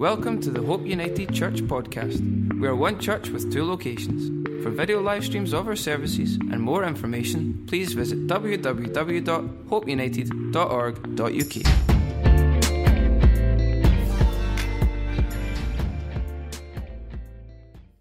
Welcome to the Hope United Church podcast. We are one church with two locations. For video live streams of our services and more information, please visit www.hopeunited.org.uk.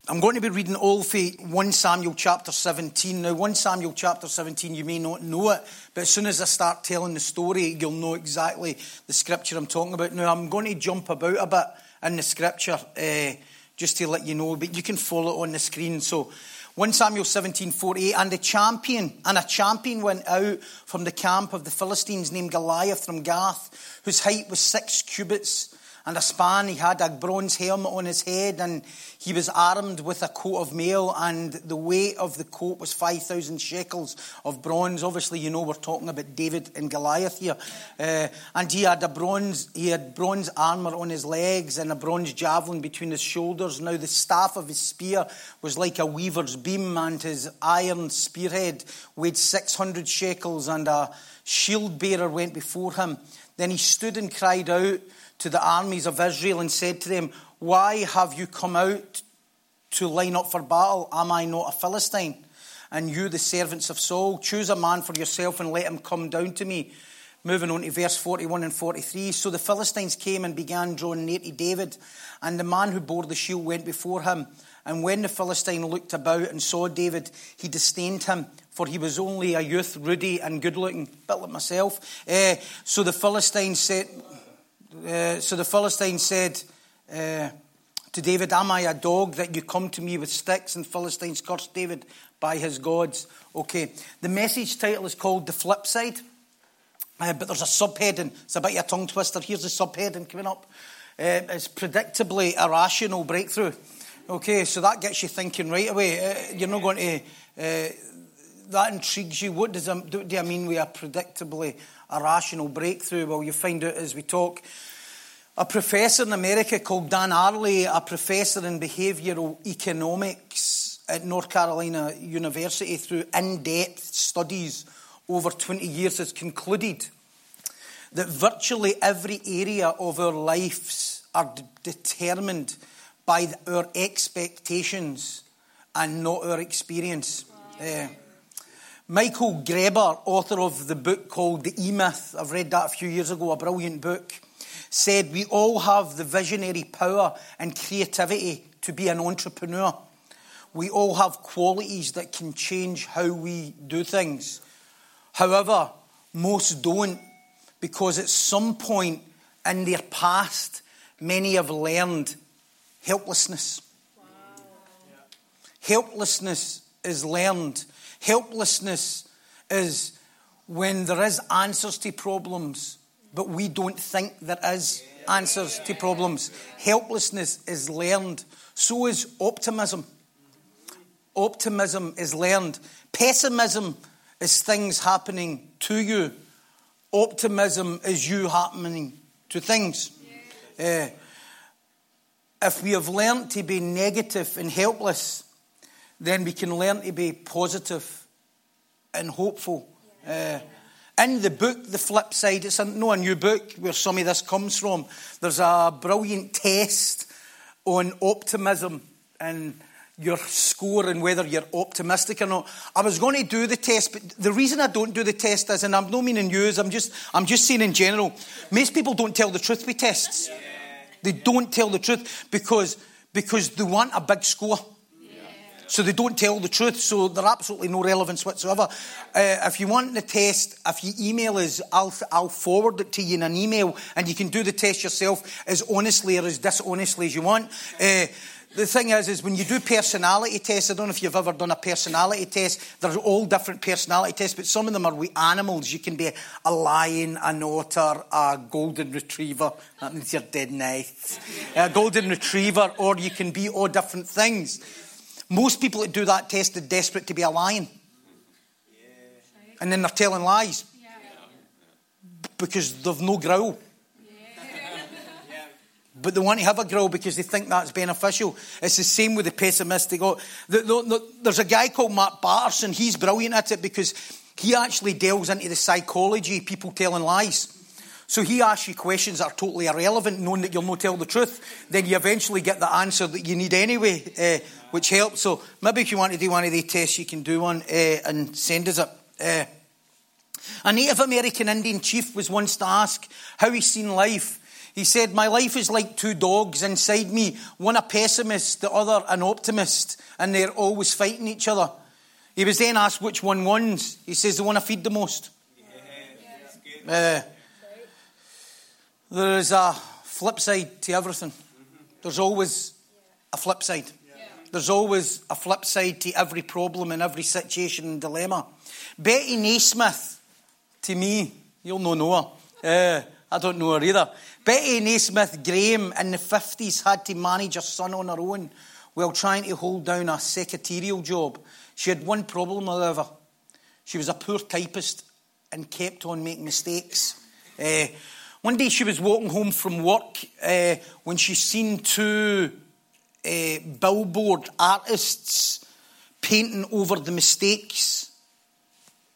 I'm going to be reading all for 1 Samuel chapter 17. Now, 1 Samuel chapter 17, you may not know it, but as soon as I start telling the story, you'll know exactly the scripture I'm talking about. Now, I'm going to jump about a bit in the scripture uh, just to let you know, but you can follow it on the screen. So, 1 Samuel 17, 48, and a champion, and a champion went out from the camp of the Philistines named Goliath from Gath, whose height was six cubits and a span. He had a bronze helmet on his head, and he was armed with a coat of mail, and the weight of the coat was 5,000 shekels of bronze. Obviously, you know we're talking about David and Goliath here. Uh, and he had a bronze, he had bronze armor on his legs and a bronze javelin between his shoulders. Now the staff of his spear was like a weaver's beam, and his iron spearhead weighed 600 shekels, and a shield bearer went before him. Then he stood and cried out to the armies of Israel and said to them, Why have you come out to line up for battle? Am I not a Philistine? And you, the servants of Saul, choose a man for yourself and let him come down to me. Moving on to verse 41 and 43. So the Philistines came and began drawing near to David, and the man who bore the shield went before him. And when the Philistine looked about and saw David, he disdained him, for he was only a youth, ruddy and good looking, bit like myself. Uh, so the Philistine said, uh, so the Philistine said uh, to David, Am I a dog that you come to me with sticks? And Philistines cursed David by his gods. Okay, the message title is called The Flip Side, uh, but there's a subheading. It's a bit of a tongue twister. Here's the subheading coming up. Uh, it's predictably irrational breakthrough. Okay, so that gets you thinking right away. Uh, you're not going to. that intrigues you. What does I, do, do I mean with a predictably a rational breakthrough? Well, you find out as we talk. A professor in America called Dan Ariely, a professor in behavioural economics at North Carolina University, through in depth studies over 20 years, has concluded that virtually every area of our lives are d- determined by our expectations and not our experience. Uh, Michael Gerber, author of the book called The E Myth, I've read that a few years ago, a brilliant book, said we all have the visionary power and creativity to be an entrepreneur. We all have qualities that can change how we do things. However, most don't because at some point in their past, many have learned helplessness. Wow. Helplessness is learned Helplessness is when there is answers to problems, but we don't think there is answers to problems. Helplessness is learned. So is optimism. Optimism is learned. Pessimism is things happening to you. Optimism is you happening to things. Uh, if we have learned to be negative and helpless, then we can learn to be positive and hopeful. Uh, in the book, The Flip Side, it's a, not a new book where some of this comes from. There's a brilliant test on optimism and your score and whether you're optimistic or not. I was going to do the test, but the reason I don't do the test is, and I'm not meaning you, I'm just, I'm just saying in general, most people don't tell the truth with tests. They don't tell the truth because, because they want a big score so they don't tell the truth, so they're absolutely no relevance whatsoever. Uh, if you want the test, if you email us, I'll, I'll forward it to you in an email, and you can do the test yourself as honestly or as dishonestly as you want. Uh, the thing is, is when you do personality tests, I don't know if you've ever done a personality test. There's all different personality tests, but some of them are with animals. You can be a lion, an otter, a golden retriever. That means you're dead nice. A golden retriever, or you can be all different things. Most people that do that test are desperate to be a lion. And then they're telling lies. Because they've no growl. But they want to have a growl because they think that's beneficial. It's the same with the pessimistic. Oh, there's a guy called Matt Patterson. He's brilliant at it because he actually delves into the psychology people telling lies. So he asks you questions that are totally irrelevant, knowing that you'll not tell the truth. Then you eventually get the answer that you need anyway, uh, which helps. So maybe if you want to do one of these tests, you can do one uh, and send us it. Uh, a Native American Indian chief was once to ask how he's seen life. He said, My life is like two dogs inside me, one a pessimist, the other an optimist, and they're always fighting each other. He was then asked which one wins. He says, The one I feed the most. Uh, there is a flip side to everything. There's always a flip side. There's always a flip side to every problem and every situation and dilemma. Betty Naismith, to me, you'll know her. Uh, I don't know her either. Betty Naismith Graham in the 50s had to manage her son on her own while trying to hold down a secretarial job. She had one problem, however. She was a poor typist and kept on making mistakes. Uh, one day she was walking home from work uh, when she seen two uh, billboard artists painting over the mistakes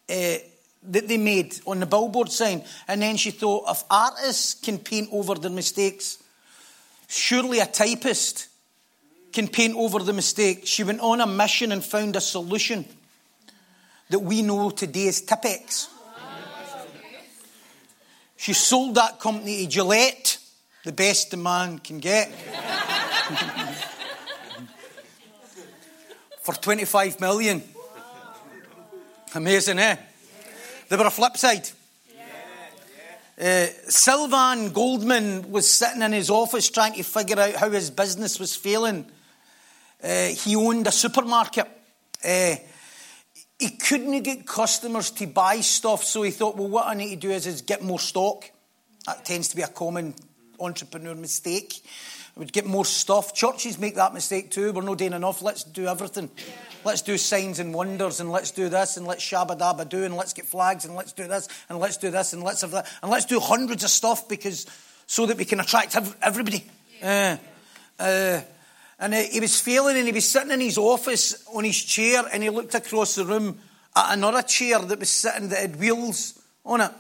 uh, that they made on the billboard sign. And then she thought, if artists can paint over their mistakes, surely a typist can paint over the mistake. She went on a mission and found a solution that we know today as Tipp-Ex. She sold that company to Gillette, the best the man can get. For 25 million. Amazing, eh? There were a flip side. Uh, Sylvan Goldman was sitting in his office trying to figure out how his business was failing. Uh, he owned a supermarket. Uh, he couldn't get customers to buy stuff, so he thought, well, what I need to do is, is get more stock. That tends to be a common entrepreneur mistake. We'd get more stuff. Churches make that mistake too. We're not doing enough. Let's do everything. Let's do signs and wonders, and let's do this, and let's shabba dabba do, and let's get flags, and let's do this, and let's do this, and let's have that, and let's do hundreds of stuff because so that we can attract everybody. Uh, uh, and he was failing, and he was sitting in his office on his chair, and he looked across the room at another chair that was sitting that had wheels on it.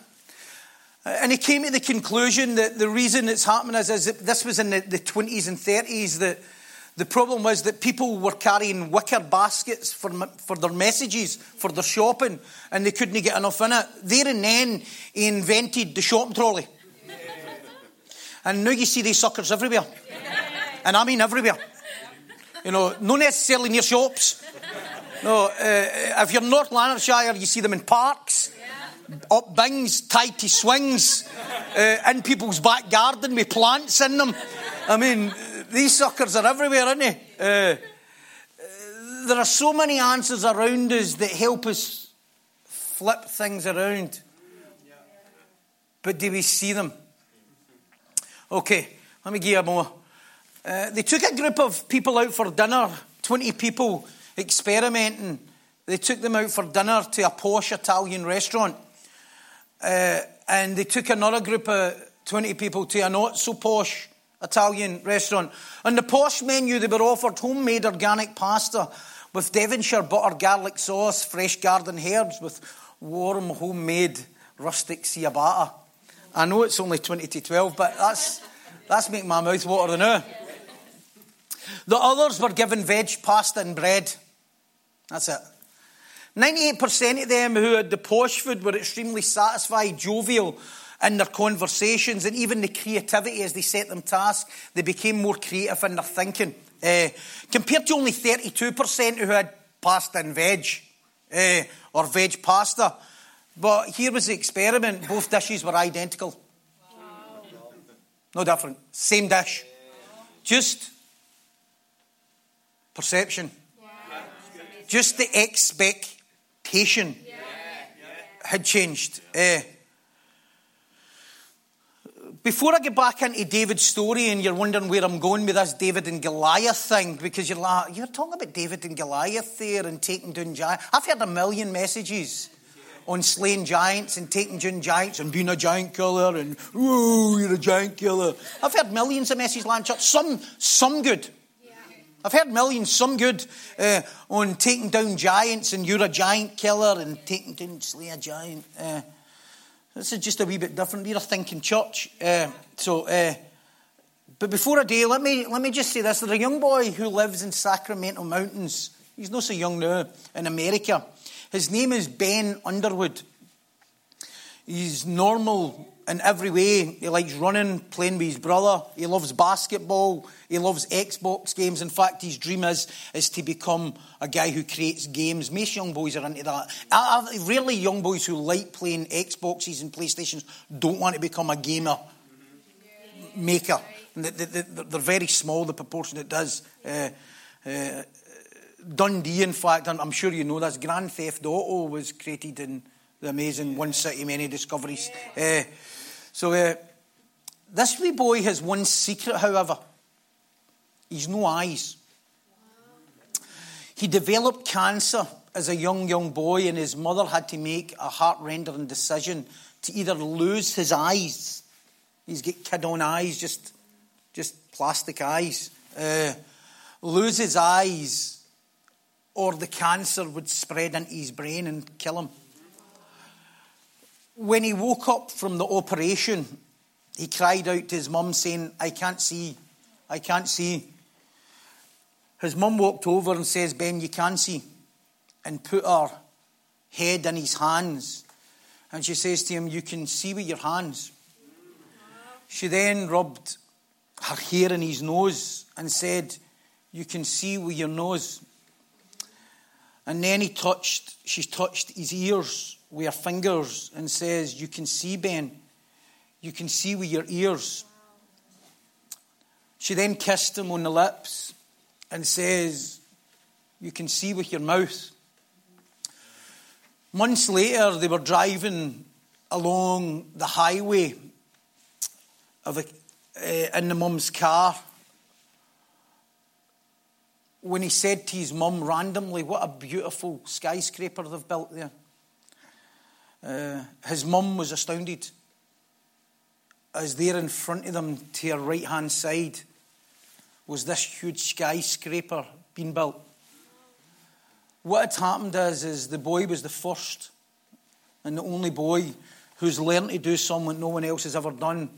And he came to the conclusion that the reason it's happening is, is that this was in the, the 20s and 30s, that the problem was that people were carrying wicker baskets for, for their messages, for their shopping, and they couldn't get enough in it. There and then, he invented the shopping trolley. And now you see these suckers everywhere. And I mean everywhere. You know, not necessarily near shops. No, uh, if you're North Lanarkshire, you see them in parks, up bings, tied to swings, uh, in people's back garden with plants in them. I mean, these suckers are everywhere, aren't they? Uh, there are so many answers around us that help us flip things around. But do we see them? Okay, let me give you more. Uh, they took a group of people out for dinner, 20 people experimenting. They took them out for dinner to a posh Italian restaurant. Uh, and they took another group of 20 people to a not so posh Italian restaurant. On the posh menu, they were offered homemade organic pasta with Devonshire butter garlic sauce, fresh garden herbs, with warm homemade rustic ciabatta. I know it's only 20 to 12, but that's, that's making my mouth water now. The others were given veg pasta and bread. That's it. 98% of them who had the posh food were extremely satisfied, jovial, in their conversations and even the creativity as they set them tasks. They became more creative in their thinking. Uh, compared to only 32% who had pasta and veg, uh, or veg pasta. But here was the experiment. Both dishes were identical. Wow. No different. Same dish. Just perception. Just the expectation yeah. had changed. Uh, before I get back into David's story and you're wondering where I'm going with this David and Goliath thing, because you're like, you're talking about David and Goliath there and taking down giants. I've heard a million messages on slaying giants and taking down giants and being a giant killer and, oh, you're a giant killer. I've heard millions of messages land church, some, some good. I've heard millions, some good, uh, on taking down giants and you're a giant killer and taking down, slay a giant. Uh, This is just a wee bit different. We're a thinking church. Uh, so, uh, but before I do, let me, let me just say this. There's a young boy who lives in Sacramento Mountains. He's not so young now, in America. His name is Ben Underwood. He's normal in every way. He likes running, playing with his brother. He loves basketball. He loves Xbox games. In fact, his dream is, is to become a guy who creates games. Most young boys are into that. I, I, really, young boys who like playing Xboxes and PlayStations don't want to become a gamer maker. They're very small, the proportion it does. Uh, uh, Dundee, in fact, I'm sure you know this, Grand Theft Auto was created in the amazing One City, Many Discoveries. Uh, so, uh, this wee boy has one secret, however. He's no eyes. He developed cancer as a young, young boy, and his mother had to make a heart rendering decision to either lose his eyes, he's got kid on eyes, just, just plastic eyes, uh, lose his eyes, or the cancer would spread into his brain and kill him. When he woke up from the operation, he cried out to his mum, saying, I can't see, I can't see. His mum walked over and says, Ben, you can see, and put her head in his hands. And she says to him, You can see with your hands. She then rubbed her hair in his nose and said, You can see with your nose. And then he touched, she touched his ears with her fingers and says, You can see, Ben. You can see with your ears. She then kissed him on the lips and says, You can see with your mouth. Months later, they were driving along the highway of a, uh, in the mum's car when he said to his mum randomly, What a beautiful skyscraper they've built there. Uh, his mum was astounded as there in front of them to her right hand side was this huge skyscraper being built. What had happened is, is the boy was the first and the only boy who's learned to do something no one else has ever done.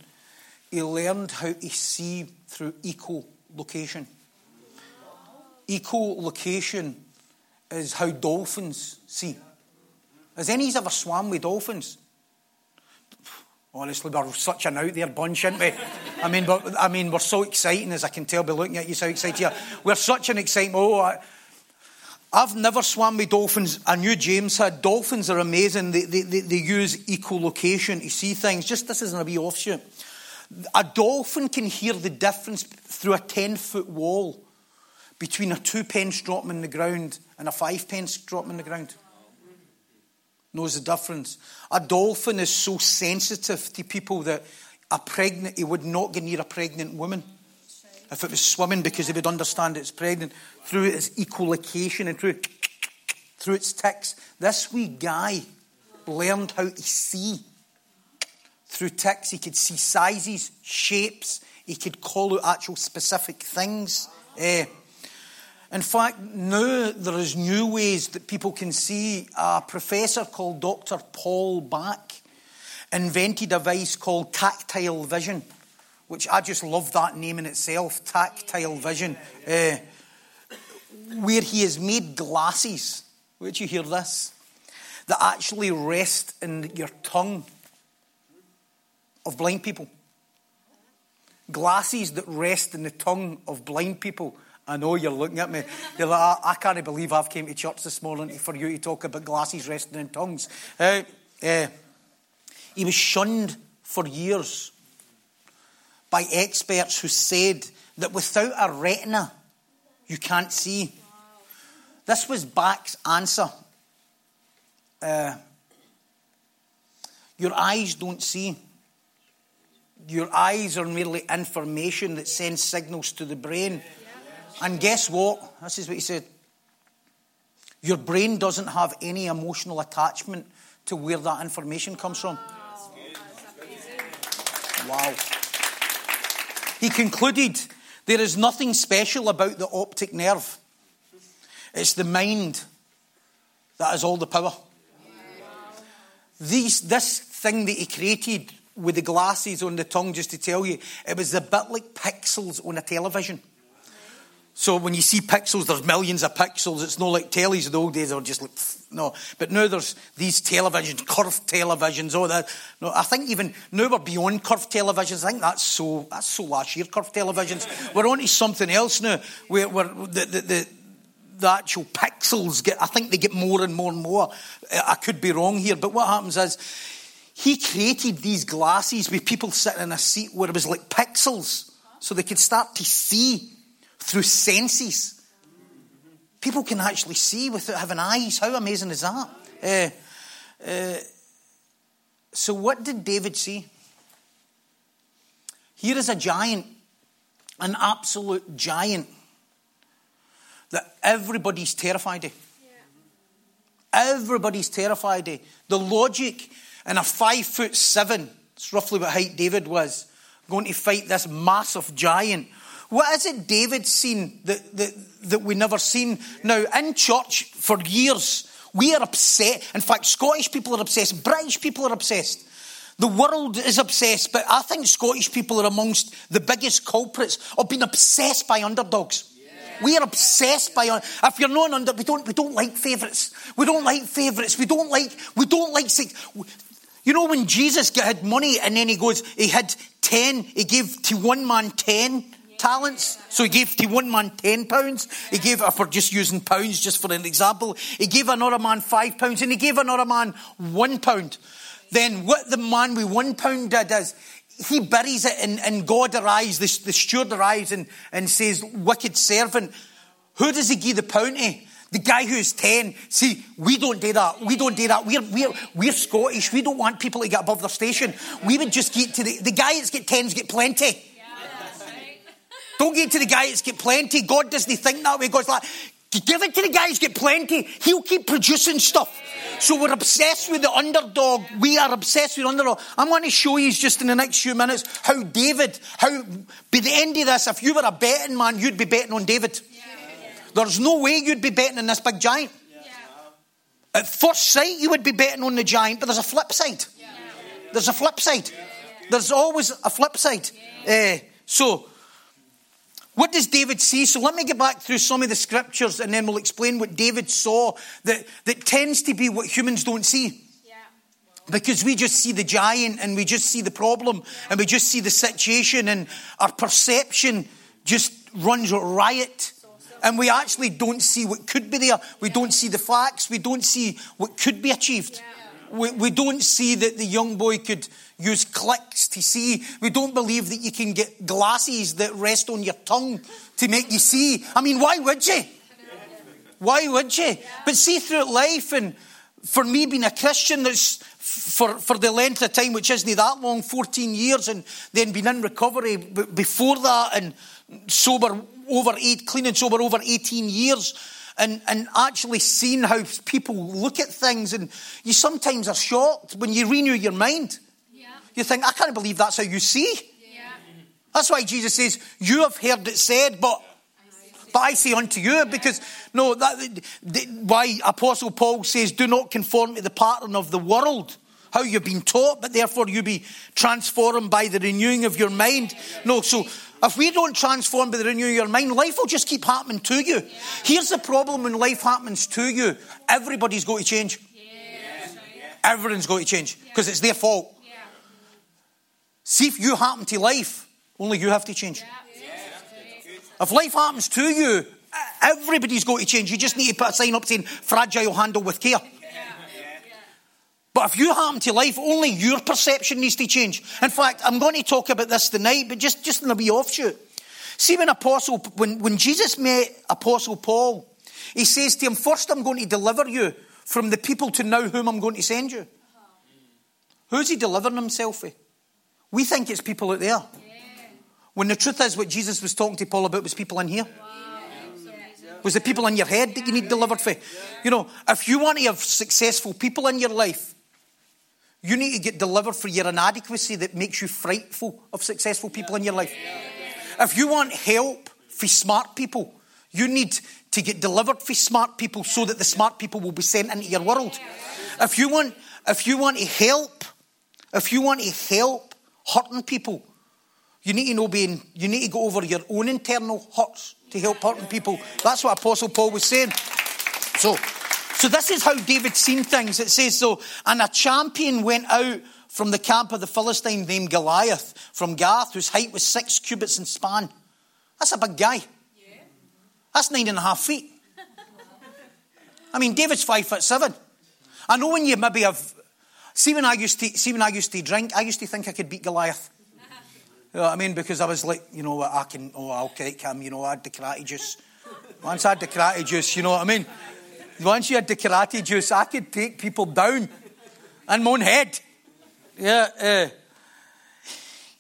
He learned how to see through echolocation. Echolocation is how dolphins see. Has any ever swam with dolphins? Oh, Honestly, we're such an out there bunch, aren't we? I mean, we're, I mean, we're so exciting, as I can tell by looking at you, so excited are. We're such an excitement. Oh, I, I've never swam with dolphins. I knew James had. Dolphins are amazing. They, they, they, they use echolocation to see things. Just this isn't a wee offshoot. A dolphin can hear the difference through a 10 foot wall between a two pence drop in the ground and a five pence drop in the ground knows the difference. A dolphin is so sensitive to people that a pregnant, he would not get near a pregnant woman if it was swimming because he would understand it's pregnant through its echolocation and through, through its ticks. This wee guy learned how to see through ticks. He could see sizes, shapes, he could call out actual specific things. Uh, in fact, now there is new ways that people can see. A professor called Dr. Paul Bak invented a device called tactile vision, which I just love that name in itself, tactile vision, uh, where he has made glasses. Where'd you hear this? That actually rest in your tongue of blind people. Glasses that rest in the tongue of blind people I know you're looking at me. You're like, I, I can't believe I've came to church this morning for you to talk about glasses resting in tongues. Uh, uh, he was shunned for years by experts who said that without a retina, you can't see. This was Bak's answer. Uh, your eyes don't see. Your eyes are merely information that sends signals to the brain. And guess what? This is what he said. Your brain doesn't have any emotional attachment to where that information comes from. Wow. He concluded there is nothing special about the optic nerve, it's the mind that has all the power. These, this thing that he created with the glasses on the tongue, just to tell you, it was a bit like pixels on a television. So when you see pixels, there's millions of pixels. It's not like tellies in the old days, they were just like, no. But now there's these televisions, curved televisions, all that. No, I think even now we're beyond curved televisions. I think that's so, that's so last year, curved televisions. we're on to something else now where, where the, the, the, the actual pixels get, I think they get more and more and more. I could be wrong here, but what happens is he created these glasses with people sitting in a seat where it was like pixels so they could start to see through senses. People can actually see without having eyes. How amazing is that? Uh, uh, so, what did David see? Here is a giant, an absolute giant that everybody's terrified of. Everybody's terrified of. The logic in a five foot seven, it's roughly what height David was, going to fight this massive giant what is it David's seen that, that, that we never seen? Now, in church for years, we are upset. In fact, Scottish people are obsessed, British people are obsessed. The world is obsessed, but I think Scottish people are amongst the biggest culprits of being obsessed by underdogs. We are obsessed by. If you're not under, we don't. We don't like favourites. We don't like favourites. We don't like. We don't like. You know when Jesus had money and then he goes, he had ten. He gave to one man ten talents. So he gave to one man ten pounds. He gave, if we're just using pounds just for an example, he gave another man five pounds and he gave another man one pound. Then what the man with one pound did is he buries it and, and God arrives, the, the steward arrives and, and says, wicked servant, who does he give the pound to? The guy who's 10. See, we don't do that. We don't do that. We're, we're, we're Scottish. We don't want people to get above their station. We would just get to the, the guy that's get 10s get plenty. Don't give it to the guy that's got plenty. God doesn't think that way. God's like, give it to the guy who's got plenty. He'll keep producing stuff. So we're obsessed with the underdog. We are obsessed with underdog. I'm going to show you just in the next few minutes how David, how by the end of this, if you were a betting man, you'd be betting on David. There's no way you'd be betting on this big giant. At first sight, you would be betting on the giant, but there's a flip side. There's a flip side. There's always a flip side. Uh, so what does David see? So let me get back through some of the scriptures and then we'll explain what David saw that, that tends to be what humans don't see. Because we just see the giant and we just see the problem and we just see the situation and our perception just runs riot. And we actually don't see what could be there. We don't see the facts. We don't see what could be achieved. We, we don't see that the young boy could use clicks to see. We don't believe that you can get glasses that rest on your tongue to make you see. I mean, why would you? Why would you? But see through life, and for me being a Christian, there's for, for the length of time, which isn't that long, 14 years, and then been in recovery before that, and sober over eight, clean and sober over 18 years and, and actually seeing how people look at things. And you sometimes are shocked when you renew your mind. Yeah. You think, I can't believe that's how you see. Yeah. That's why Jesus says, You have heard it said, but but I say unto you, because no, that, why Apostle Paul says, do not conform to the pattern of the world, how you've been taught, but therefore you be transformed by the renewing of your mind. No, so if we don't transform by the renewing of your mind, life will just keep happening to you. Yeah. Here's the problem when life happens to you everybody's got to change. Yeah. Everyone's got to change because it's their fault. See if you happen to life, only you have to change. If life happens to you, everybody's got to change. You just need to put a sign up saying fragile handle with care. But if you happen to life, only your perception needs to change. In fact, I'm going to talk about this tonight, but just, just in a wee offshoot. See, when Apostle, when, when Jesus met Apostle Paul, he says to him, First, I'm going to deliver you from the people to know whom I'm going to send you. Who's he delivering himself for? We think it's people out there. When the truth is, what Jesus was talking to Paul about was people in here. Was the people in your head that you need delivered for? You know, if you want to have successful people in your life, you need to get delivered for your inadequacy that makes you frightful of successful people in your life. If you want help for smart people, you need to get delivered for smart people so that the smart people will be sent into your world. If you want, if you want to help If you want to help hurting people, you need to know being, you need to go over your own internal hurts to help hurting people. That's what Apostle Paul was saying. So, so this is how David seen things. It says so, and a champion went out from the camp of the Philistine named Goliath from Gath, whose height was six cubits in span. That's a big guy. That's nine and a half feet. I mean, David's five foot seven. I know when you maybe have. See when I used to see when I used to drink, I used to think I could beat Goliath. You know what I mean? Because I was like, you know what, I can. Oh, I'll kick him. You know, I had the karate juice. Once I had the karate juice, you know what I mean? Once you had the karate juice, I could take people down in my head. Yeah. Uh,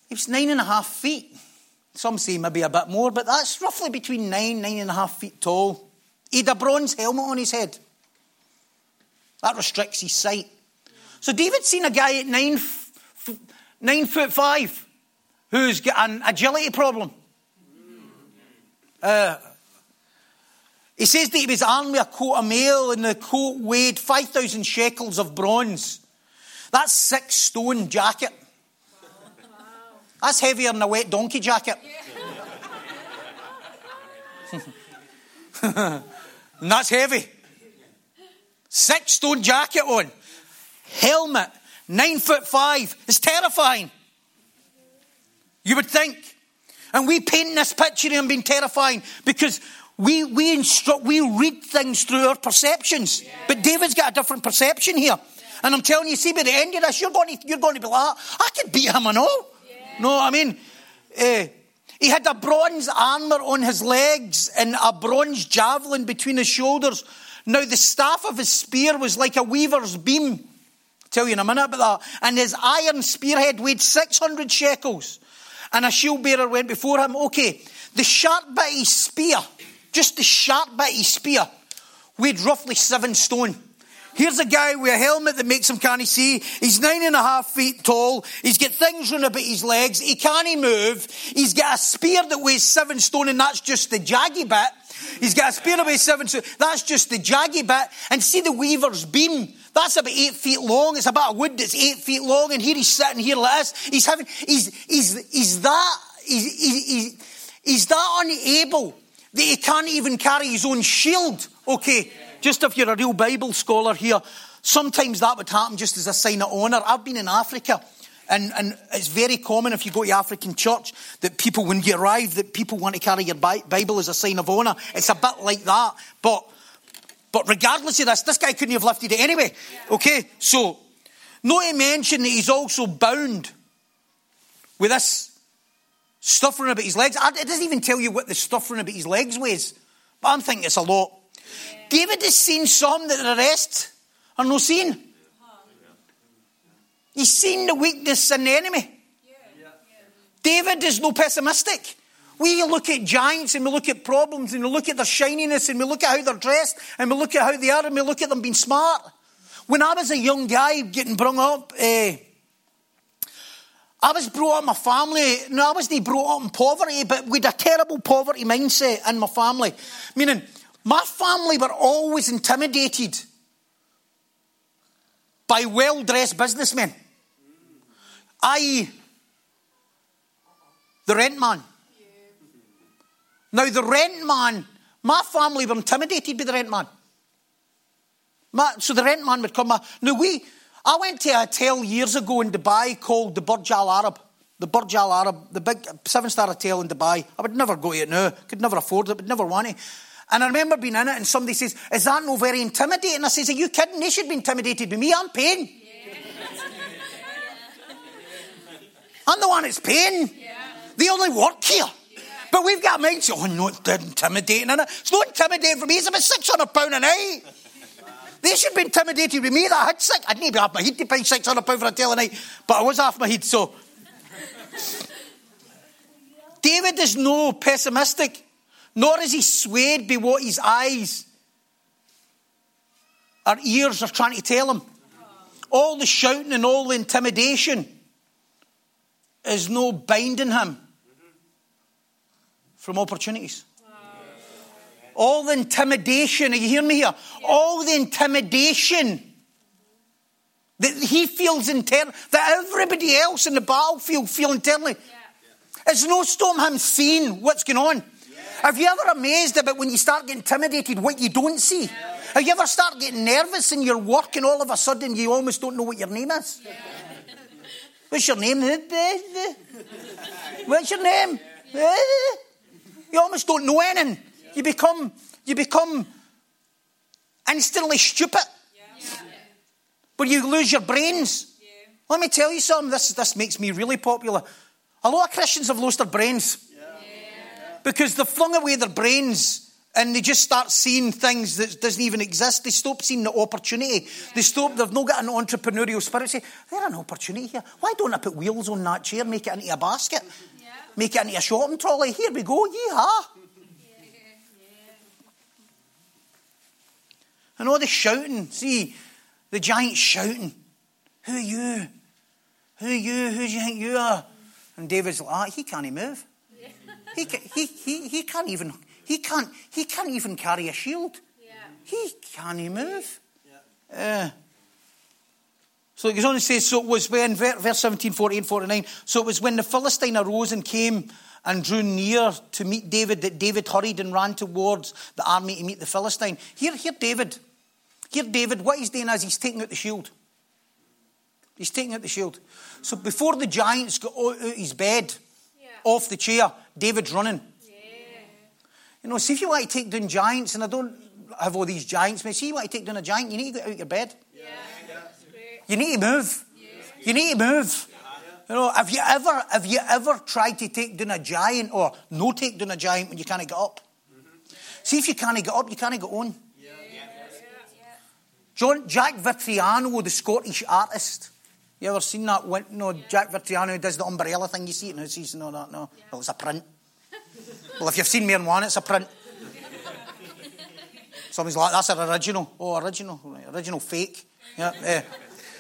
he was nine and a half feet. Some say maybe a bit more, but that's roughly between nine, nine and a half feet tall. He had a bronze helmet on his head. That restricts his sight. So David's seen a guy at nine, nine foot five who's got an agility problem. Uh, he says that he was armed with a coat of mail and the coat weighed 5,000 shekels of bronze. That's six stone jacket. That's heavier than a wet donkey jacket. and that's heavy. Six stone jacket on. Helmet. Nine foot five. It's terrifying. You would think. And we paint this picture of him being terrifying because we, we instruct, we read things through our perceptions. But David's got a different perception here. And I'm telling you, see, by the end of this, you're going to, you're going to be like, I could beat him and all. Yeah. No, I mean, uh, he had a bronze armor on his legs and a bronze javelin between his shoulders. Now, the staff of his spear was like a weaver's beam. I'll tell you in a minute about that. And his iron spearhead weighed 600 shekels. And a shield bearer went before him. Okay, the sharp bit of his spear, just the sharp bit of his spear, weighed roughly seven stone. Here's a guy with a helmet that makes him can't see. He's nine and a half feet tall. He's got things running about his legs. He can't move. He's got a spear that weighs seven stone, and that's just the jaggy bit. He's got a spear that weighs seven stone. That's just the jaggy bit. And see the weaver's beam. That's about eight feet long. It's about a wood that's eight feet long, and here he's sitting here like this. He's having. He's he's he's that. He's, he's, he's that unable that he can't even carry his own shield. Okay. Just if you're a real Bible scholar here, sometimes that would happen just as a sign of honour. I've been in Africa. And, and it's very common if you go to African church that people, when you arrive, that people want to carry your Bible as a sign of honour. It's a bit like that. But, but regardless of this, this guy couldn't have lifted it anyway. Okay, so not to mention that he's also bound with this stuff running about his legs. It doesn't even tell you what the stuff running about his legs weighs. But I'm thinking it's a lot. David has seen some that the rest are not seen. He's seen the weakness in the enemy. David is no pessimistic. We look at giants and we look at problems and we look at their shininess and we look at how they're dressed and we look at how they are and we look at them being smart. When I was a young guy getting brought up, eh, I was brought up in my family. No, I wasn't brought up in poverty, but with a terrible poverty mindset in my family. Meaning, my family were always intimidated by well dressed businessmen, i.e., the rent man. Now, the rent man, my family were intimidated by the rent man. My, so the rent man would come. Now, we, I went to a hotel years ago in Dubai called the Burj Al Arab. The Burj Al Arab, the big seven star hotel in Dubai. I would never go to it now. Could never afford it, would never want it. And I remember being in it and somebody says, Is that no very intimidating? I says, Are you kidding? They should be intimidated by me. I'm paying. Yeah. I'm the one that's paying. Yeah. They only work here. Yeah. But we've got minds, oh, no, it's intimidating. And it's not intimidating for me. It's about £600 a night. They should be intimidated with me that I had sick. I didn't even have my head to pay £600 for a a night, but I was off my head, so. David is no pessimistic nor is he swayed by what his eyes or ears are trying to tell him. All the shouting and all the intimidation is no binding him from opportunities. All the intimidation, are you hearing me here? All the intimidation that he feels internally, that everybody else in the battlefield feel internally. Yeah. It's no stop him seeing what's going on. Yeah. Have you ever amazed about when you start getting intimidated what you don't see? Yeah. Have you ever start getting nervous in your work and all of a sudden you almost don't know what your name is? What's your name? What's your name? You almost don't know anything. You become, you become instantly stupid. But you lose your brains. Let me tell you something. This, this makes me really popular. A lot of Christians have lost their brains. Because they've flung away their brains and they just start seeing things that doesn't even exist. They stop seeing the opportunity. They stop, they've not got an entrepreneurial spirit. Say, there's an opportunity here. Why don't I put wheels on that chair, make it into a basket, yeah. make it into a shopping trolley? Here we go, yeehaw. And all the shouting, see, the giant's shouting, Who are you? Who are you? Who do you think you are? And David's like, ah, he can't move. He, he, he, he can't even he can't, he can't even carry a shield. Yeah. He can't move. Yeah. Uh, so it goes on to say, so it was when, verse 17, 48, 49, so it was when the Philistine arose and came and drew near to meet David that David hurried and ran towards the army to meet the Philistine. Here, here, David. Here, David, what he's doing is he's taking out the shield. He's taking out the shield. So before the giants got out of his bed, yeah. off the chair, David's running. You know, see if you want to take down giants, and I don't have all these giants, but see you want to take down a giant, you need to get out of your bed. Yeah. You need to move. Yeah. You need to move. You know, have you ever have you ever tried to take down a giant or no take down a giant when you can't get up? Mm-hmm. See if you can't get up, you can't get on. Yeah. John Jack Vettriano, the Scottish artist. You ever seen that? No, Jack Vettriano does the umbrella thing. You see it in now. See, no, no, no. Well, it's a print. Well, if you've seen me in one, it's a print. Somebody's like, that's an original. Oh, original. Original fake. Yeah. Uh,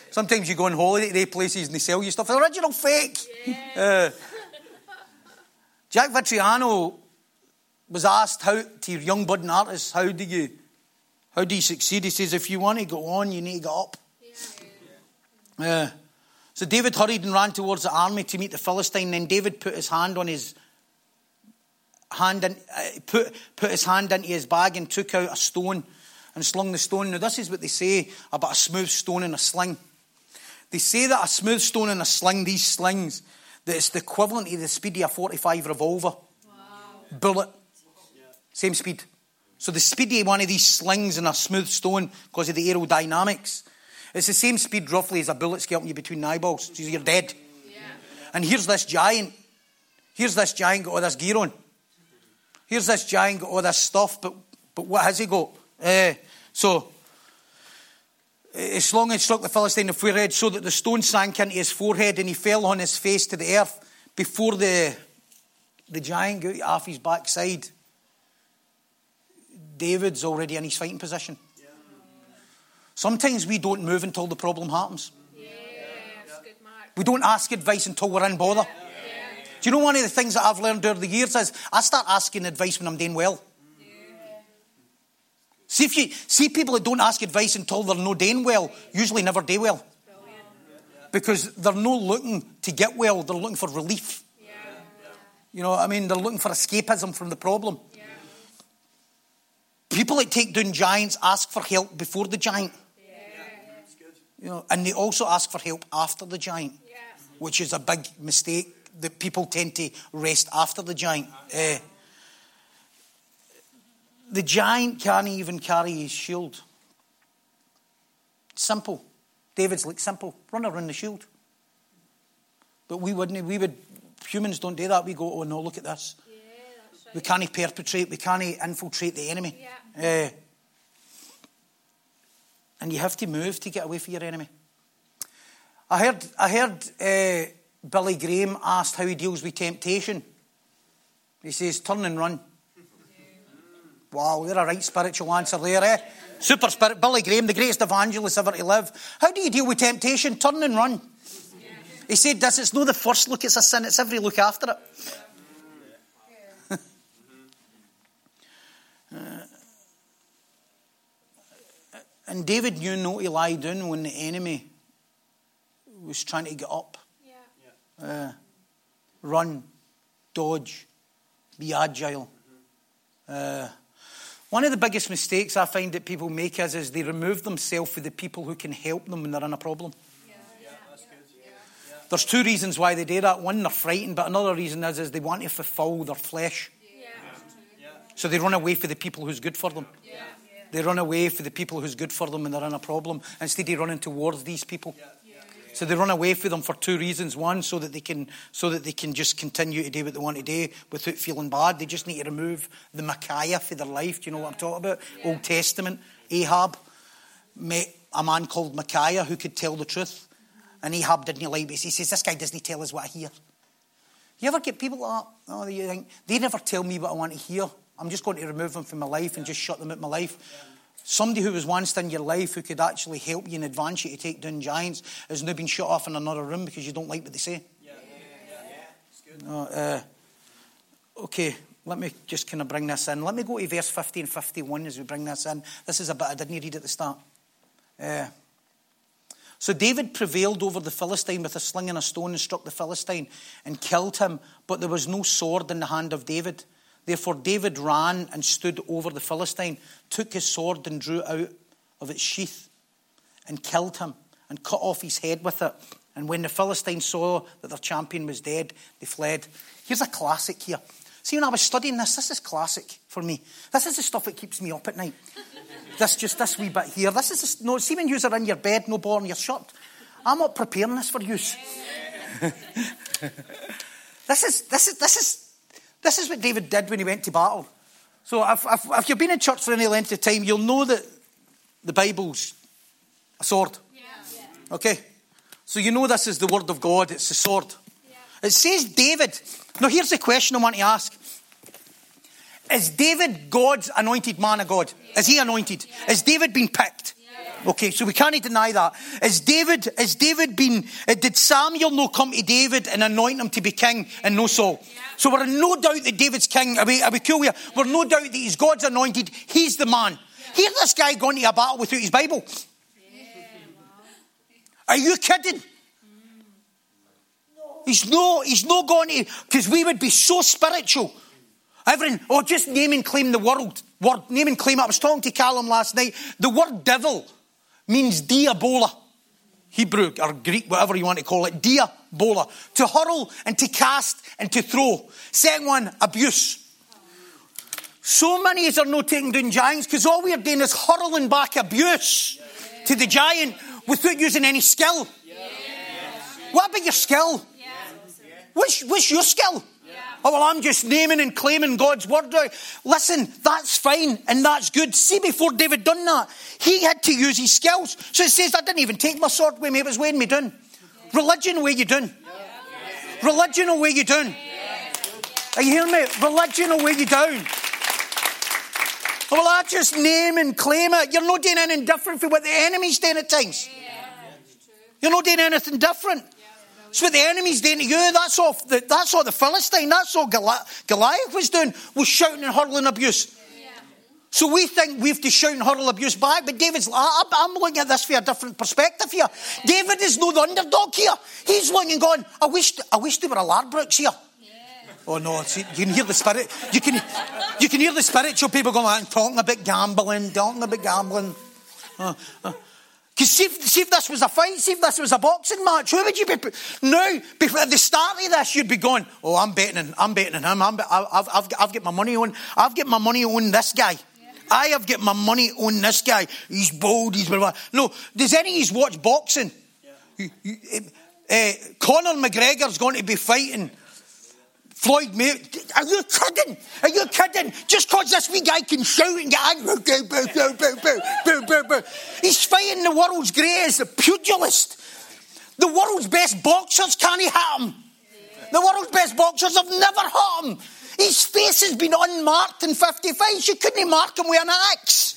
sometimes you go on holiday to places and they sell you stuff. Original fake. Yeah. Uh, Jack Vettriano was asked how to young budding artists, how do you how do you succeed? He says, if you want to go on, you need to get up. Yeah. Uh, so David hurried and ran towards the army to meet the Philistine. Then David put his hand on his hand and uh, put, put his hand into his bag and took out a stone and slung the stone. Now, this is what they say about a smooth stone in a sling. They say that a smooth stone in a sling, these slings, that it's the equivalent of the speed of a 45 revolver. Wow. Bullet. Same speed. So the speed of one of these slings in a smooth stone, because of the aerodynamics, it's the same speed roughly as a bullet scalping you between the eyeballs. So you're dead. Yeah. And here's this giant. Here's this giant got all this gear on. Here's this giant got all this stuff, but, but what has he got? Uh, so, he slung and struck the Philistine in the forehead so that the stone sank into his forehead and he fell on his face to the earth before the, the giant got off his backside. David's already in his fighting position. Sometimes we don't move until the problem happens. Yeah, we don't ask advice until we're in bother. Yeah. Do you know one of the things that I've learned over the years is I start asking advice when I'm doing well. See if you see people that don't ask advice until they're not doing well, usually never do well. Because they're not looking to get well, they're looking for relief. You know, I mean, they're looking for escapism from the problem. Yeah. People that take down giants ask for help before the giant. You know, and they also ask for help after the giant, which is a big mistake that people tend to rest after the giant. Uh, the giant can't even carry his shield. Simple. David's like simple. Run around the shield. But we wouldn't. We would. Humans don't do that. We go, oh no, look at this. We can't perpetrate. We can't infiltrate the enemy. Yeah. Uh, and you have to move to get away from your enemy. I heard. I heard. Uh, Billy Graham asked how he deals with temptation. He says, turn and run. Wow, they're a right spiritual answer there, eh? Super spirit. Billy Graham, the greatest evangelist ever to live. How do you deal with temptation? Turn and run. He said this, it's not the first look it's a sin, it's every look after it. Uh, and David knew not to lie down when the enemy was trying to get up. Uh, run, dodge, be agile. Uh, one of the biggest mistakes I find that people make is, is they remove themselves for the people who can help them when they're in a problem. There's two reasons why they do that. One, they're frightened, but another reason is, is they want to fulfill their flesh. So they run away for the people who's good for them. They run away for the people who's good for them when they're in a problem instead of running towards these people. So they run away from them for two reasons. One, so that they can so that they can just continue to do what they want to do without feeling bad. They just need to remove the Micaiah for their life. Do you know what I'm talking about? Yeah. Old Testament. Ahab met a man called Micaiah who could tell the truth. And Ahab didn't like it. He says, This guy doesn't tell us what I hear. You ever get people like that? Oh, you think, they never tell me what I want to hear. I'm just going to remove them from my life and just shut them out of my life. Somebody who was once in your life who could actually help you and advance you to take down giants has now been shut off in another room because you don't like what they say. Yeah. Yeah. uh, okay, let me just kind of bring this in. Let me go to verse 50 and 51 as we bring this in. This is a bit I didn't read at the start. Uh, so David prevailed over the Philistine with a sling and a stone and struck the Philistine and killed him, but there was no sword in the hand of David. Therefore, David ran and stood over the Philistine, took his sword and drew it out of its sheath, and killed him, and cut off his head with it. And when the Philistines saw that their champion was dead, they fled. Here's a classic here. See, when I was studying this, this is classic for me. This is the stuff that keeps me up at night. this just this wee bit here. This is no. See when you are in your bed, no ball in your shirt. I'm not preparing this for use. this is this is this is this is what David did when he went to battle. So if, if, if you've been in church for any length of time, you'll know that the Bible's a sword. Yeah. Okay? So you know this is the Word of God, it's a sword. Yeah. It says David. Now here's the question I want to ask. Is David God's anointed man of God? Yeah. Is he anointed? Is David been picked? Okay, so we can't deny that. Is David, is David been, uh, did Samuel no come to David and anoint him to be king and no Saul? So we're in no doubt that David's king. Are we, are we cool here? We're no doubt that he's God's anointed. He's the man. Here's this guy going to a battle without his Bible. Are you kidding? He's no, he's no going to, because we would be so spiritual. Everything, or oh, just name and claim the world. Word, name and claim it. I was talking to Callum last night. The word devil means diabola. Hebrew or Greek, whatever you want to call it, diabola. To hurl and to cast and to throw. Second one, abuse. So many are not taking down giants because all we're doing is hurling back abuse to the giant without using any skill. What about your skill? What's, what's your skill? Oh, well, I'm just naming and claiming God's word. Listen, that's fine and that's good. See, before David done that, he had to use his skills. So it says, I didn't even take my sword with me, it was weighing me down. Religion, where you doing? Religion, where you doing? Are you hearing me? Religion, or where you down? Well, I just name and claim it. You're not doing anything different from what the enemy's doing at times. You're not doing anything different. It's what the enemy's doing to you. That's all the, that's all the Philistine, that's all Goliath was doing, was shouting and hurling abuse. So we think we have to shout and hurl abuse back, but David's, I'm looking at this from a different perspective here. David is no the underdog here. He's looking going, I wish, I wish there were a Ladbrokes here. Oh no, see, you can hear the spirit. You can, you can hear the spiritual people going, talking about gambling, talking about gambling. Uh, uh. Because see, see if this was a fight, see if this was a boxing match, who would you be? Now, before, at the start of this, you'd be going, "Oh, I'm betting, I'm betting him. I'm, I've, I've, I've got my money on. I've got my money on this guy. Yeah. I have got my money on this guy. He's bold. He's blah, blah. no. Does any of you watch boxing? Yeah. Uh, Conor McGregor's going to be fighting Floyd May, are you kidding? Are you kidding? Just because this wee guy can shout and get angry, boo, boo, boo, boo, boo, boo, boo, boo. He's fighting the world's greatest pugilist. The world's best boxers can't hit him. The world's best boxers have never hit him. His face has been unmarked in 50 fights. You couldn't mark him with an axe.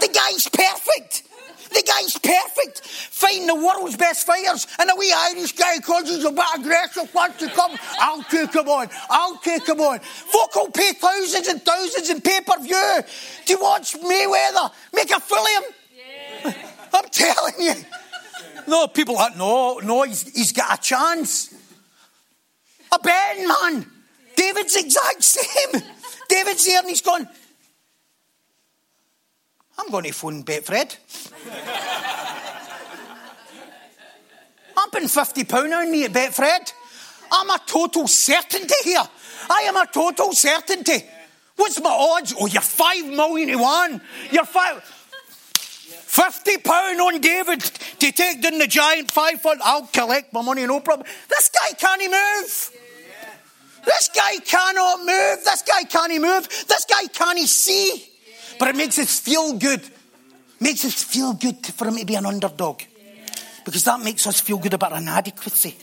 The guy's perfect. The guy's perfect, fighting the world's best fighters. And a wee Irish guy, because he's a bit aggressive, wants to come. I'll take him on. I'll take him on. Folk will pay thousands and thousands in pay per view to watch Mayweather make a fool of him. Yeah. I'm telling you. no, people are, no, no, he's, he's got a chance. A betting man. David's exact same. David's here and he's gone, I'm going to phone Betfred. I'm putting £50 on me at Betfred. I'm a total certainty here. I am a total certainty. What's my odds? Oh, you're five million to one. You're five. Fifty pound on David to take down the giant five foot. I'll collect my money, no problem. This guy can't move. This guy cannot move. This guy can't move. This guy can't see. But it makes us feel good. Makes us feel good for him to be an underdog. Because that makes us feel good about inadequacy.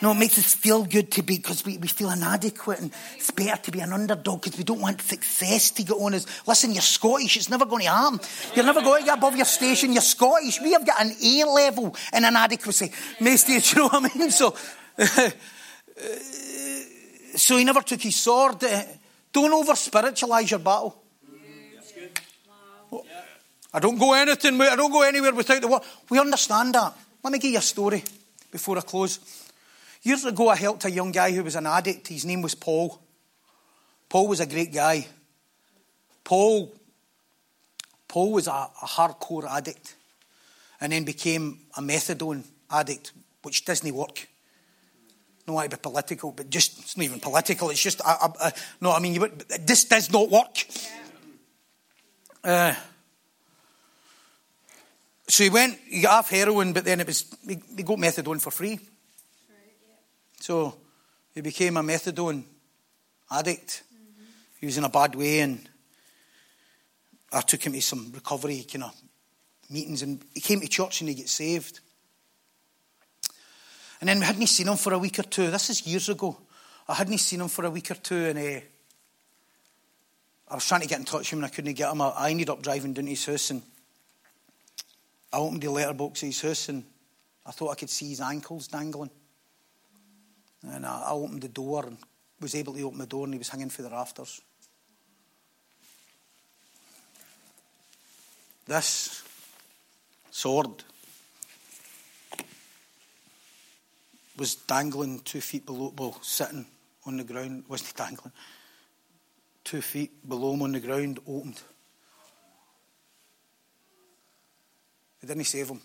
No, it makes us feel good to be, because we, we feel inadequate and it's better to be an underdog because we don't want success to get on us. Listen, you're Scottish, it's never going to happen. You're never going to get above your station, you're Scottish. We have got an A level in inadequacy. May stage, you know what I mean? So, so he never took his sword. Uh, don't over spiritualize your battle. I don't go anything. I don't go anywhere without the word. We understand that. Let me give you a story before I close. Years ago, I helped a young guy who was an addict. His name was Paul. Paul was a great guy. Paul, Paul was a, a hardcore addict and then became a methadone addict, which doesn't work. No, I be political, but just, it's not even political, it's just, I, I, I, no, I mean, you, this does not work. Uh, so he went, he got off heroin, but then it was, he, he got methadone for free. So he became a methadone addict. Mm-hmm. He was in a bad way, and I took him to some recovery kind of meetings, and he came to church and he got saved. And then we hadn't seen him for a week or two. This is years ago. I hadn't seen him for a week or two, and uh, I was trying to get in touch with him, and I couldn't get him. I ended up driving down to his house, and I opened the letterbox of his house, and I thought I could see his ankles dangling. And I, opened the door and was able to open the door, and he was hanging for the rafters. This sword was dangling two feet below, well, sitting on the ground, wasn't dangling, two feet below him on the ground, opened. It didn't save him.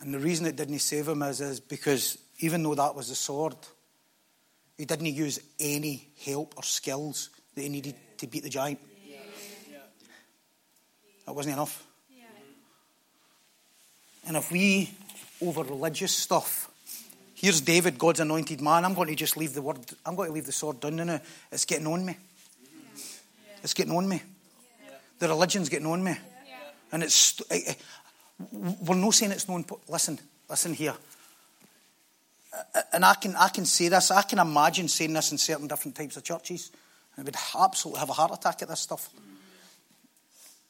And the reason it didn't save him is, is because even though that was the sword, he didn't use any help or skills that he needed to beat the giant. That wasn't enough. And if we over religious stuff, here's David, God's anointed man. I'm going to just leave the word. I'm going to leave the sword down now. It's getting on me. It's getting on me. The religion's getting on me. And it's. Eh, eh, we're not saying it's known. Listen, listen here uh, uh, and I can, I can say this, I can imagine saying this in certain different types of churches. I would absolutely have a heart attack at this stuff.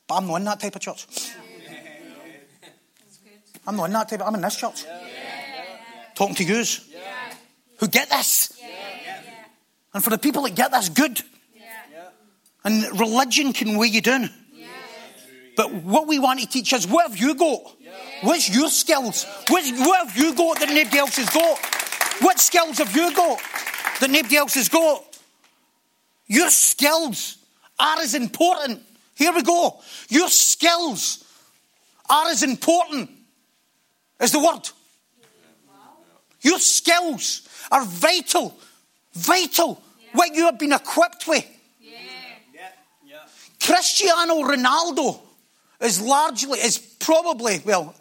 But I'm not in that type of church. I'm not in that type of, I'm in this church. Talking to yous who get this. And for the people that get this, good. And religion can weigh you down. But what we want to teach is what have you got? What's your skills? What, what have you got that nobody else has got? What skills have you got that nobody else has got? Your skills are as important. Here we go. Your skills are as important as the word. Your skills are vital, vital. What you have been equipped with. Cristiano Ronaldo is largely, is probably, well,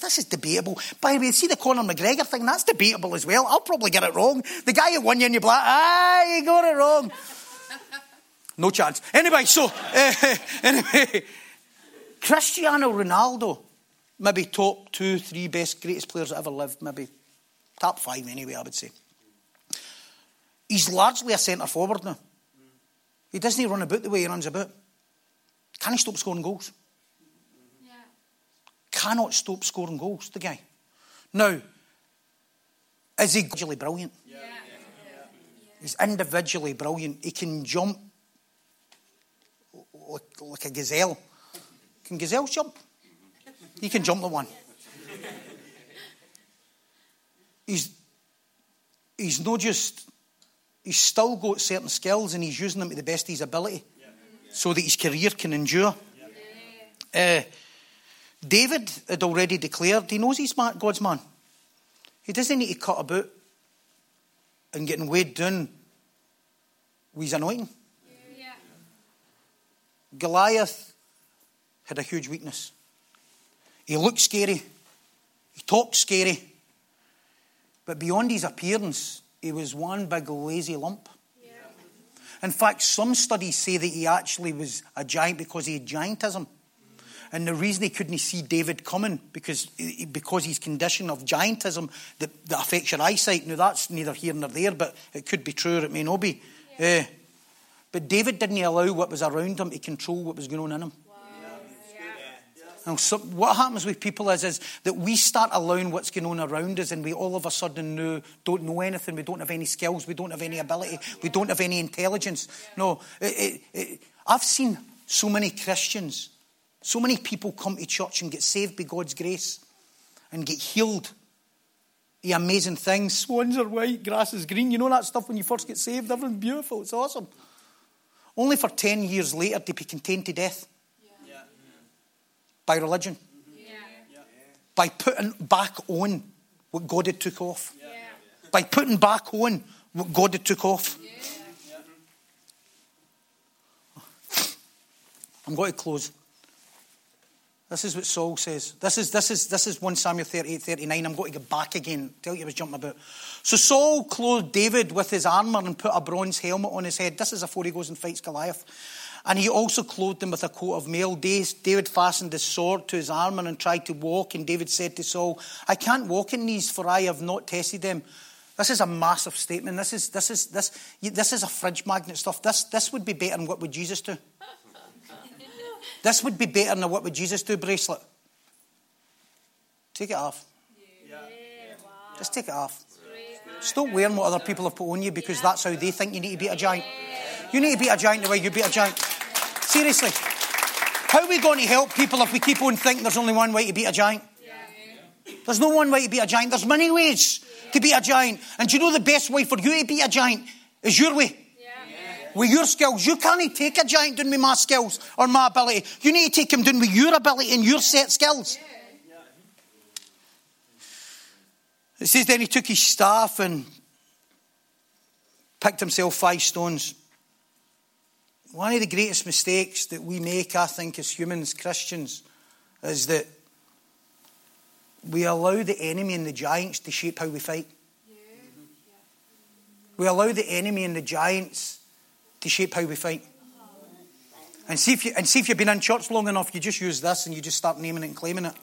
this is debatable. By the way, see the Conor McGregor thing? That's debatable as well. I'll probably get it wrong. The guy who won you and you're like, ah, you got it wrong. No chance. Anyway, so, uh, anyway, Cristiano Ronaldo, maybe top two, three best, greatest players that ever lived, maybe top five anyway, I would say. He's largely a centre forward now. He doesn't run about the way he runs about. Can he stop scoring goals? Cannot stop scoring goals, the guy. Now, is he individually brilliant? Yeah. He's individually brilliant. He can jump like, like a gazelle. Can gazelles jump? He can jump the one. he's, he's not just, he's still got certain skills and he's using them to the best of his ability so that his career can endure. Uh, David had already declared he knows he's God's man. He doesn't need to cut about and getting weighed down with his anointing. Yeah. Goliath had a huge weakness. He looked scary. He talked scary. But beyond his appearance, he was one big lazy lump. Yeah. In fact, some studies say that he actually was a giant because he had giantism. And the reason he couldn't see David coming because because his condition of giantism that, that affects your eyesight. Now that's neither here nor there, but it could be true or it may not be. Yeah. Uh, but David didn't allow what was around him to control what was going on in him. And so what happens with people is, is that we start allowing what's going on around us and we all of a sudden know, don't know anything, we don't have any skills, we don't have any ability, we don't have any intelligence. No, it, it, it, I've seen so many Christians so many people come to church and get saved by God's grace and get healed. The amazing things. Swans are white, grass is green. You know that stuff when you first get saved? Everything's beautiful. It's awesome. Only for 10 years later to be contained to death. Yeah. By religion. Yeah. By putting back on what God had took off. Yeah. By putting back on what God had took off. I'm going to close. This is what Saul says. This is, this is, this is 1 Samuel 38, 39. I'm going to go back again. Tell you I was jumping about. So Saul clothed David with his armour and put a bronze helmet on his head. This is before he goes and fights Goliath. And he also clothed him with a coat of mail. David fastened his sword to his armour and tried to walk. And David said to Saul, I can't walk in these, for I have not tested them. This is a massive statement. This is, this is, this, this is a fridge magnet stuff. This, this would be better than what would Jesus do? This would be better than a what would Jesus do bracelet. Take it off. Yeah. Just take it off. Stop wearing what other people have put on you because that's how they think you need to beat a giant. You need to beat a giant the way you beat a giant. Seriously. How are we going to help people if we keep on thinking there's only one way to beat a giant? There's no one way to beat a giant. There's many ways to beat a giant. And do you know the best way for you to beat a giant is your way? With your skills. You can't take a giant down with my skills or my ability. You need to take him down with your ability and your set skills. It says then he took his staff and picked himself five stones. One of the greatest mistakes that we make, I think, as humans, Christians, is that we allow the enemy and the giants to shape how we fight. We allow the enemy and the giants to shape how we fight. And see, if you, and see if you've been in church long enough, you just use this and you just start naming it and claiming it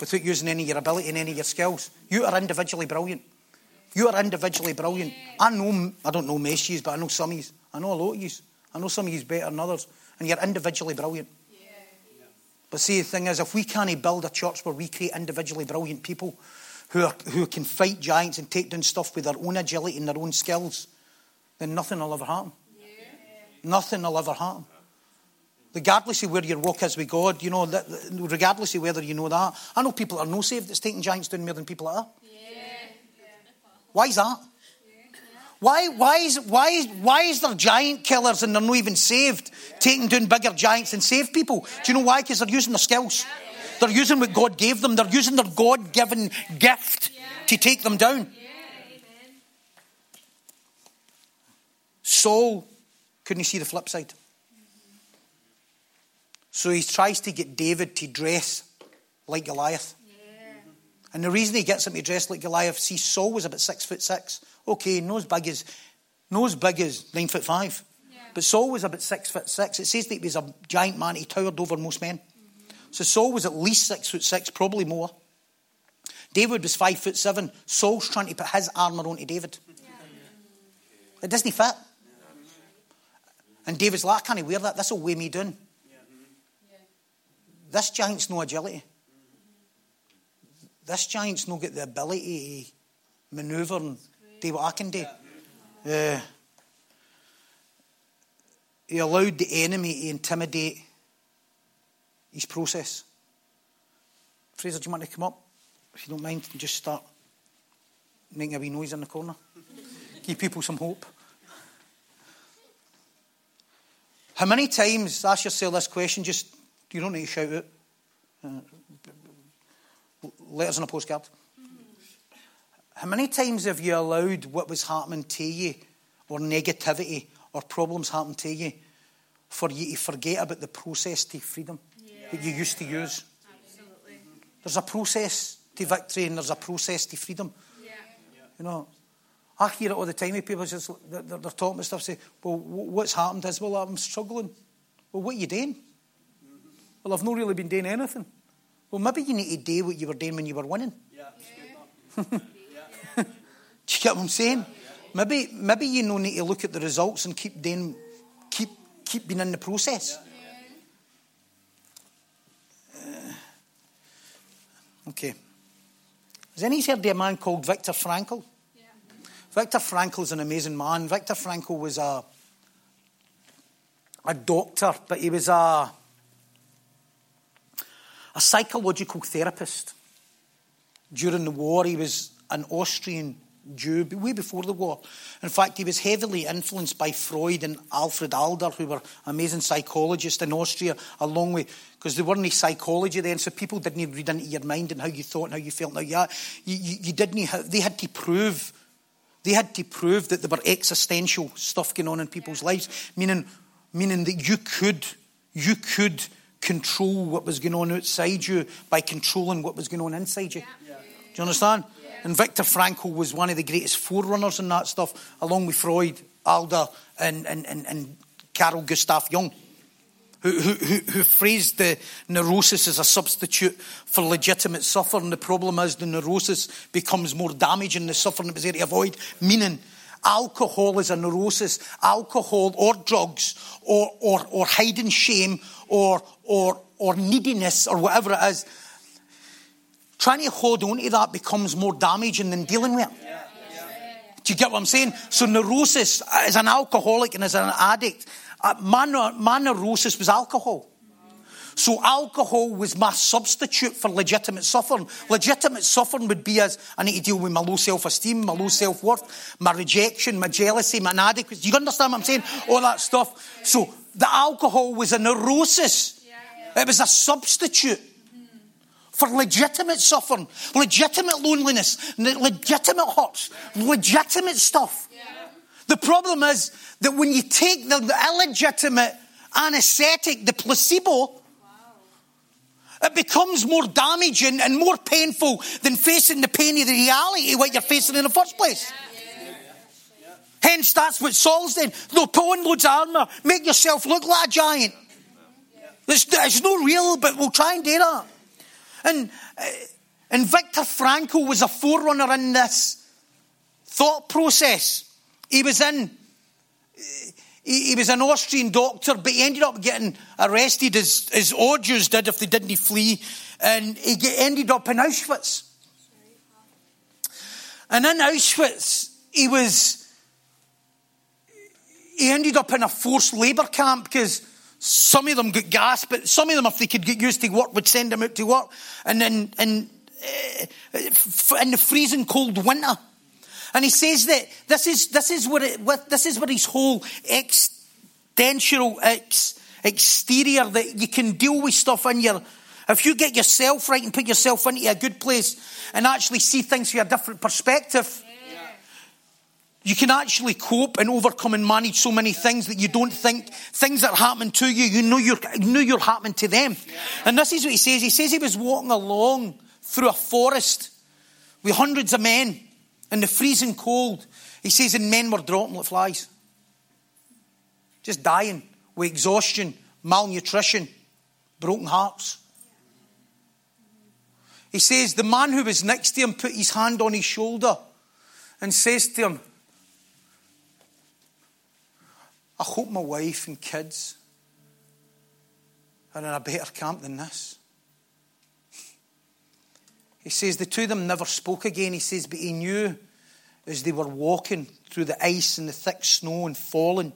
without using any of your ability and any of your skills. You are individually brilliant. You are individually brilliant. I know, I don't know of but I know some of you. I know a lot of you. I know some of you better than others. And you're individually brilliant. But see, the thing is, if we can't build a church where we create individually brilliant people who, are, who can fight giants and take down stuff with their own agility and their own skills, then nothing will ever happen. Nothing will ever happen. Regardless of where your walk is with God, you know, regardless of whether you know that. I know people are no saved that's taking giants down more than people are. Why is that? Why, why, is, why, is, why is there giant killers and they're not even saved, taking down bigger giants than save people? Do you know why? Because they're using their skills. They're using what God gave them. They're using their God given gift to take them down. Saul couldn't you see the flip side? So he tries to get David to dress like Goliath. Yeah. And the reason he gets him to dress like Goliath, see, Saul was about six foot six. Okay, nose big as no as big as nine foot five. Yeah. But Saul was about six foot six. It says that he was a giant man, he towered over most men. Mm-hmm. So Saul was at least six foot six, probably more. David was five foot seven. Saul's trying to put his armour onto David. Yeah. It doesn't fit. And David's like, I can't wear that. This will weigh me down. This giant's no agility. This giant's no get the ability to manoeuvre and do what I can do. Uh, he allowed the enemy to intimidate his process. Fraser, do you want to come up? If you don't mind, just start making a wee noise in the corner. Give people some hope. How many times, ask yourself this question, just, you don't need to shout it. Uh, letters on a postcard. How many times have you allowed what was happening to you, or negativity, or problems happen to you, for you to forget about the process to freedom yeah. that you used to use? Absolutely. There's a process to victory and there's a process to freedom. Yeah. You know, I hear it all the time. People just they're, they're talking about stuff. Say, "Well, what's happened is well, I'm struggling." Well, what are you doing? Well, I've not really been doing anything. Well, maybe you need to do what you were doing when you were winning. Yeah. Do you get what I'm saying? Maybe, maybe you no need to look at the results and keep doing, keep, keep being in the process. Uh, okay. Has any heard of a man called Viktor Frankl? Viktor Frankl is an amazing man. Viktor Frankl was a a doctor, but he was a a psychological therapist. During the war, he was an Austrian Jew way before the war. In fact, he was heavily influenced by Freud and Alfred Adler, who were amazing psychologists in Austria, along with, because there weren't any psychology then, so people didn't read into your mind and how you thought and how you felt. Now, yeah, you, you, you didn't, have, they had to prove, they had to prove that there were existential stuff going on in people's lives, meaning, meaning that you could, you could control what was going on outside you by controlling what was going on inside you. Yeah. Do you understand? And Viktor Frankl was one of the greatest forerunners in that stuff, along with Freud, Adler, and, and, and, and Carl Gustav Jung, who, who, who phrased the neurosis as a substitute for legitimate suffering. The problem is the neurosis becomes more damaging than the suffering it was there to avoid, meaning alcohol is a neurosis. Alcohol or drugs or, or, or hiding shame or, or, or neediness or whatever it is Trying to hold on to that becomes more damaging than dealing with it. Do you get what I'm saying? So neurosis, as an alcoholic and as an addict, my, my neurosis was alcohol. So alcohol was my substitute for legitimate suffering. Legitimate suffering would be as I need to deal with my low self-esteem, my low self-worth, my rejection, my jealousy, my inadequacy. Do you understand what I'm saying? All that stuff. So the alcohol was a neurosis. It was a substitute for legitimate suffering, legitimate loneliness, legitimate hurts, legitimate stuff. The problem is that when you take the, illegitimate anesthetic, the placebo, it becomes more damaging and more painful than facing the pain of the reality, what you're facing in the first place. Hence, that's what Saul's doing. No, put on loads of armour, make yourself look like a giant. It's, it's not real, but we'll try and do that. And, uh, and Viktor Frankl was a forerunner in this thought process. He was in, he, he was an Austrian doctor, but he ended up getting arrested as, as all Jews did if they didn't flee. And he get, ended up in Auschwitz. And in Auschwitz, he was, he ended up in a forced labour camp because some of them got gas, but some of them, if they could get used to work, would send them out to work. And then in, uh, in the freezing cold winter. And he says that this is, this is what it, this is what his whole extensional ex, exterior that you can deal with stuff in your, if you get yourself right and put yourself into a good place and actually see things from a different perspective, you can actually cope and overcome and manage so many things that you don't think things that happen to you, you know you're, you know you're happening to them. And this is what he says. He says he was walking along through a forest with hundreds of men in the freezing cold. He says, and men were dropping like flies. Just dying with exhaustion, malnutrition, broken hearts. He says, the man who was next to him put his hand on his shoulder and says to him, I hope my wife and kids are in a better camp than this. He says the two of them never spoke again. He says, but he knew as they were walking through the ice and the thick snow and falling,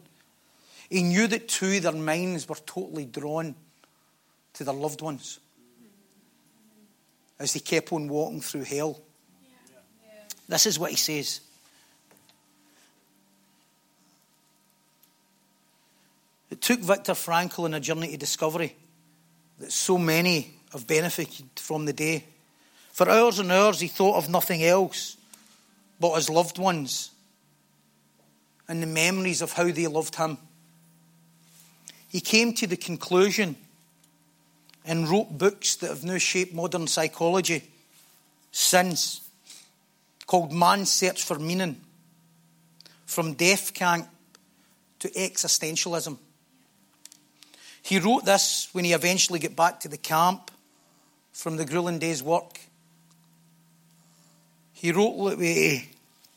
he knew that two of their minds were totally drawn to their loved ones as they kept on walking through hell. This is what he says. It took Viktor Frankl on a journey to discovery that so many have benefited from the day. For hours and hours, he thought of nothing else but his loved ones and the memories of how they loved him. He came to the conclusion and wrote books that have now shaped modern psychology since, called Man's Search for Meaning From Death Camp to Existentialism. He wrote this when he eventually got back to the camp from the grueling day's work. He wrote what we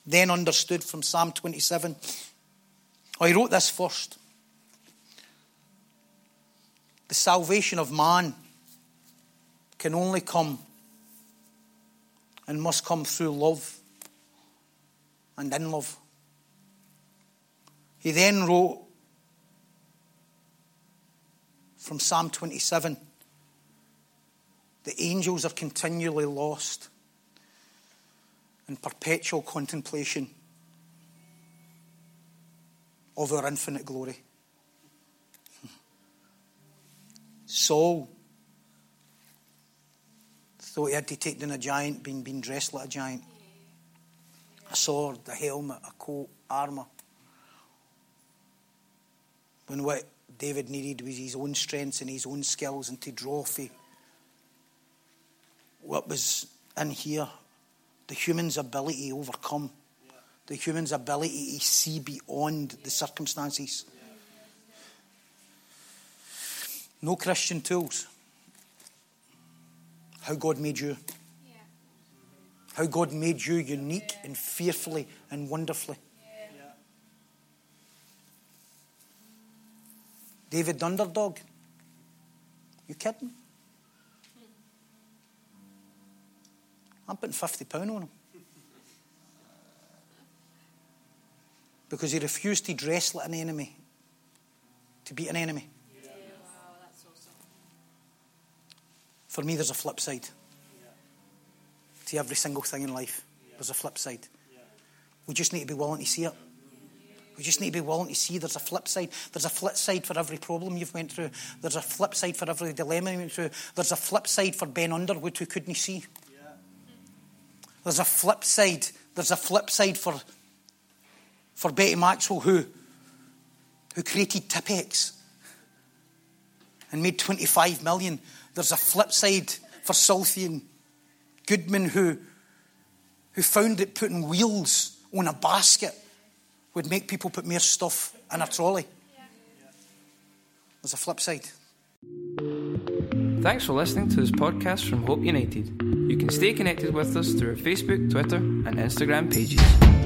then understood from Psalm 27. Oh, he wrote this first. The salvation of man can only come and must come through love and in love. He then wrote from Psalm 27 the angels are continually lost in perpetual contemplation of our infinite glory. Saul thought he had to take down a giant, being, being dressed like a giant. A sword, a helmet, a coat, armour. When what David needed was his own strengths and his own skills and to draw for what was in here, the human's ability to overcome, the human's ability to see beyond the circumstances. No Christian tools. How God made you. How God made you unique and fearfully and wonderfully. David underdog. You kidding? I'm putting fifty pound on him. Because he refused to dress like an enemy, to beat an enemy. For me, there's a flip side to every single thing in life. There's a flip side. We just need to be willing to see it. We just need to be willing to see there's a flip side. There's a flip side for every problem you've went through. There's a flip side for every dilemma you went through. There's a flip side for Ben Underwood who couldn't see. There's a flip side. There's a flip side for, for Betty Maxwell who, who created Tipp-Ex and made 25 million. There's a flip side for Sylvan Goodman who, who found that putting wheels on a basket would make people put more stuff in a trolley. There's a flip side. Thanks for listening to this podcast from Hope United. Can stay connected with us through our Facebook, Twitter, and Instagram pages.